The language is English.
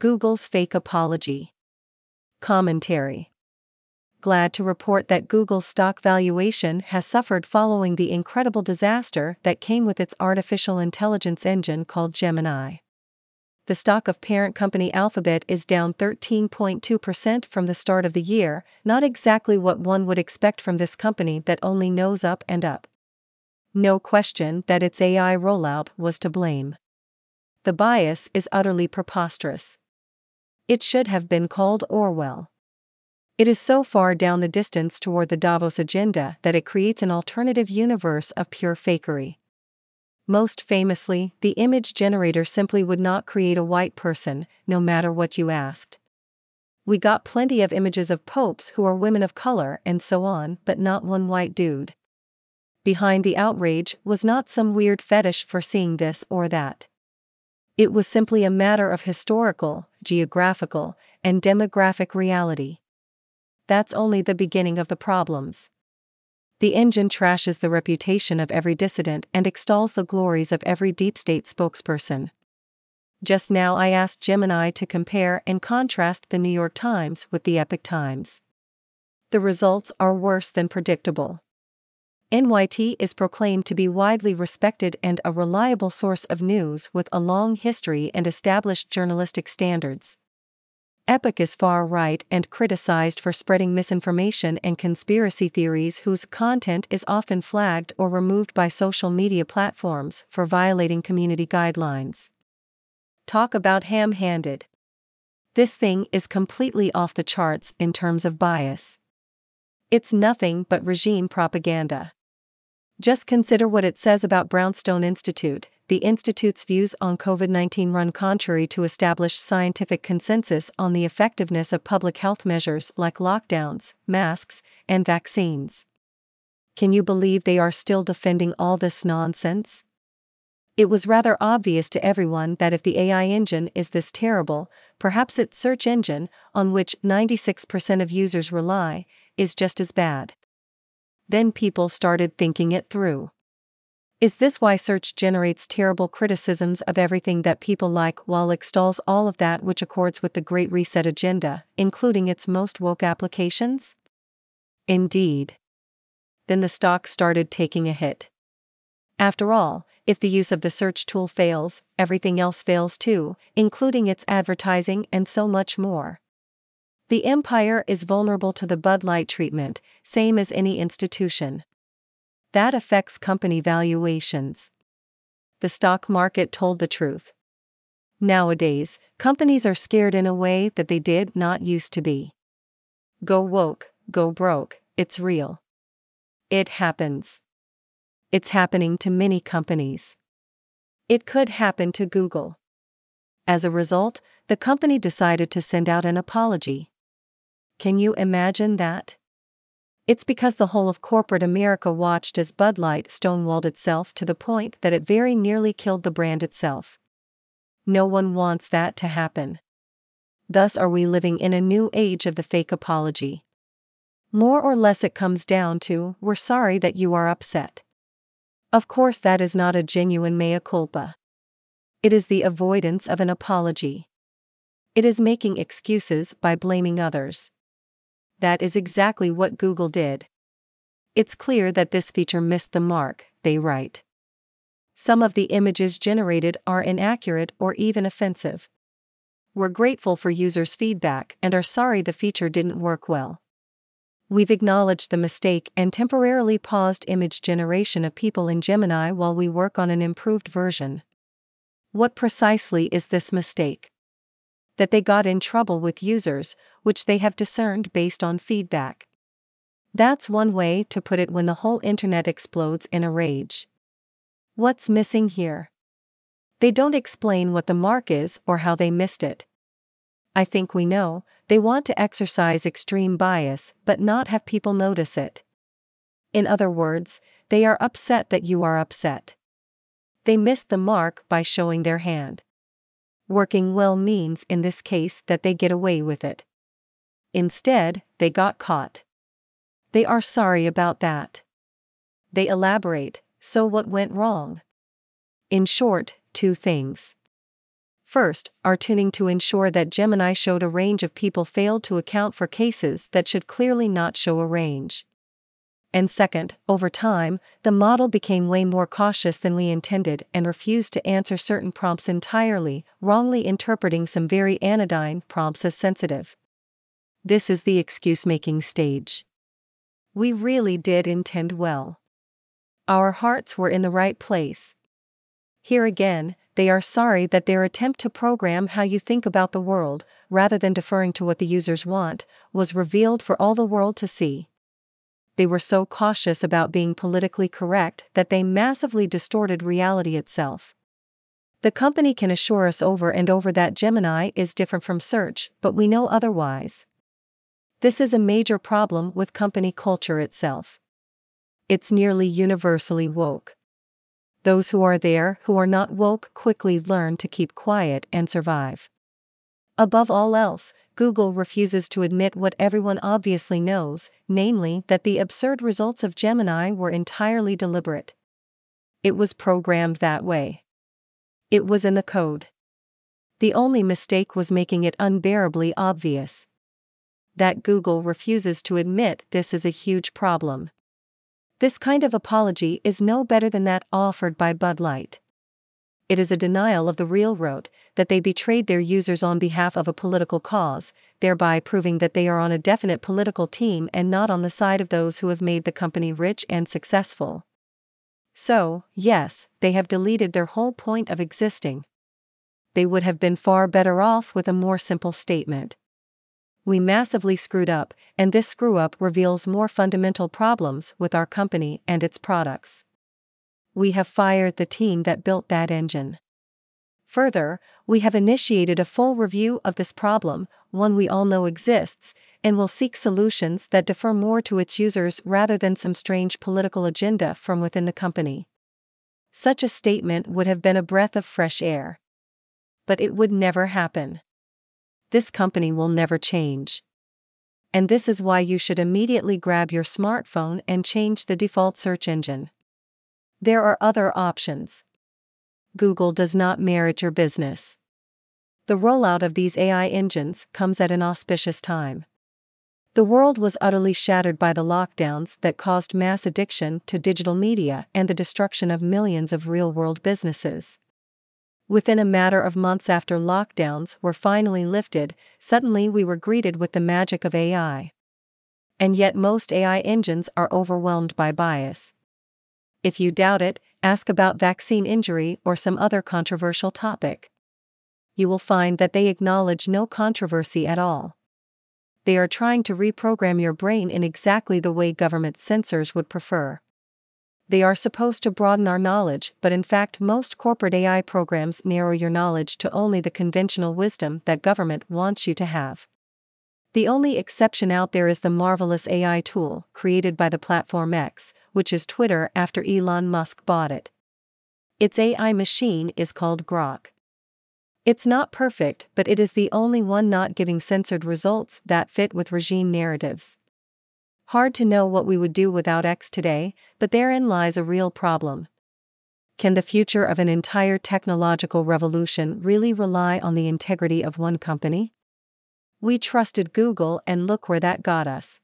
Google's fake apology. Commentary Glad to report that Google's stock valuation has suffered following the incredible disaster that came with its artificial intelligence engine called Gemini. The stock of parent company Alphabet is down 13.2% from the start of the year, not exactly what one would expect from this company that only knows up and up. No question that its AI rollout was to blame. The bias is utterly preposterous. It should have been called Orwell. It is so far down the distance toward the Davos agenda that it creates an alternative universe of pure fakery. Most famously, the image generator simply would not create a white person, no matter what you asked. We got plenty of images of popes who are women of color and so on, but not one white dude. Behind the outrage was not some weird fetish for seeing this or that. It was simply a matter of historical, geographical, and demographic reality. That's only the beginning of the problems. The engine trashes the reputation of every dissident and extols the glories of every deep state spokesperson. Just now I asked Gemini to compare and contrast the New York Times with the Epoch Times. The results are worse than predictable. NYT is proclaimed to be widely respected and a reliable source of news with a long history and established journalistic standards. Epoch is far right and criticized for spreading misinformation and conspiracy theories whose content is often flagged or removed by social media platforms for violating community guidelines. Talk about ham handed. This thing is completely off the charts in terms of bias. It's nothing but regime propaganda. Just consider what it says about Brownstone Institute. The Institute's views on COVID 19 run contrary to established scientific consensus on the effectiveness of public health measures like lockdowns, masks, and vaccines. Can you believe they are still defending all this nonsense? It was rather obvious to everyone that if the AI engine is this terrible, perhaps its search engine, on which 96% of users rely, is just as bad then people started thinking it through. Is this why search generates terrible criticisms of everything that people like while extols all of that which accords with the Great Reset agenda, including its most woke applications? Indeed. Then the stock started taking a hit. After all, if the use of the search tool fails, everything else fails too, including its advertising and so much more. The empire is vulnerable to the Bud Light treatment, same as any institution. That affects company valuations. The stock market told the truth. Nowadays, companies are scared in a way that they did not used to be. Go woke, go broke, it's real. It happens. It's happening to many companies. It could happen to Google. As a result, the company decided to send out an apology. Can you imagine that? It's because the whole of corporate America watched as Bud Light stonewalled itself to the point that it very nearly killed the brand itself. No one wants that to happen. Thus, are we living in a new age of the fake apology? More or less, it comes down to we're sorry that you are upset. Of course, that is not a genuine mea culpa. It is the avoidance of an apology. It is making excuses by blaming others that is exactly what Google did. It's clear that this feature missed the mark, they write. Some of the images generated are inaccurate or even offensive. We're grateful for users' feedback and are sorry the feature didn't work well. We've acknowledged the mistake and temporarily paused image generation of people in Gemini while we work on an improved version. What precisely is this mistake? That they got in trouble with users, which they have discerned based on feedback. That's one way to put it when the whole internet explodes in a rage. What's missing here? They don't explain what the mark is or how they missed it. I think we know, they want to exercise extreme bias but not have people notice it. In other words, they are upset that you are upset. They missed the mark by showing their hand working well means in this case that they get away with it. Instead, they got caught. They are sorry about that. They elaborate, so what went wrong? In short, two things. First, our tuning to ensure that Gemini showed a range of people failed to account for cases that should clearly not show a range. And second, over time, the model became way more cautious than we intended and refused to answer certain prompts entirely, wrongly interpreting some very anodyne prompts as sensitive. This is the excuse making stage. We really did intend well. Our hearts were in the right place. Here again, they are sorry that their attempt to program how you think about the world, rather than deferring to what the users want, was revealed for all the world to see. They were so cautious about being politically correct that they massively distorted reality itself. The company can assure us over and over that Gemini is different from search, but we know otherwise. This is a major problem with company culture itself. It's nearly universally woke. Those who are there who are not woke quickly learn to keep quiet and survive. Above all else, Google refuses to admit what everyone obviously knows, namely that the absurd results of Gemini were entirely deliberate. It was programmed that way. It was in the code. The only mistake was making it unbearably obvious. That Google refuses to admit this is a huge problem. This kind of apology is no better than that offered by Bud Light. It is a denial of the real road, that they betrayed their users on behalf of a political cause, thereby proving that they are on a definite political team and not on the side of those who have made the company rich and successful. So, yes, they have deleted their whole point of existing. They would have been far better off with a more simple statement we massively screwed up, and this screw up reveals more fundamental problems with our company and its products. We have fired the team that built that engine. Further, we have initiated a full review of this problem, one we all know exists, and will seek solutions that defer more to its users rather than some strange political agenda from within the company. Such a statement would have been a breath of fresh air. But it would never happen this company will never change. And this is why you should immediately grab your smartphone and change the default search engine. There are other options. Google does not merit your business. The rollout of these AI engines comes at an auspicious time. The world was utterly shattered by the lockdowns that caused mass addiction to digital media and the destruction of millions of real world businesses. Within a matter of months after lockdowns were finally lifted, suddenly we were greeted with the magic of AI. And yet, most AI engines are overwhelmed by bias. If you doubt it, ask about vaccine injury or some other controversial topic. You will find that they acknowledge no controversy at all. They are trying to reprogram your brain in exactly the way government censors would prefer they are supposed to broaden our knowledge, but in fact, most corporate AI programs narrow your knowledge to only the conventional wisdom that government wants you to have. The only exception out there is the marvelous AI tool created by the platform X, which is Twitter after Elon Musk bought it. Its AI machine is called Grok. It's not perfect, but it is the only one not giving censored results that fit with regime narratives. Hard to know what we would do without X today, but therein lies a real problem. Can the future of an entire technological revolution really rely on the integrity of one company? We trusted Google and look where that got us.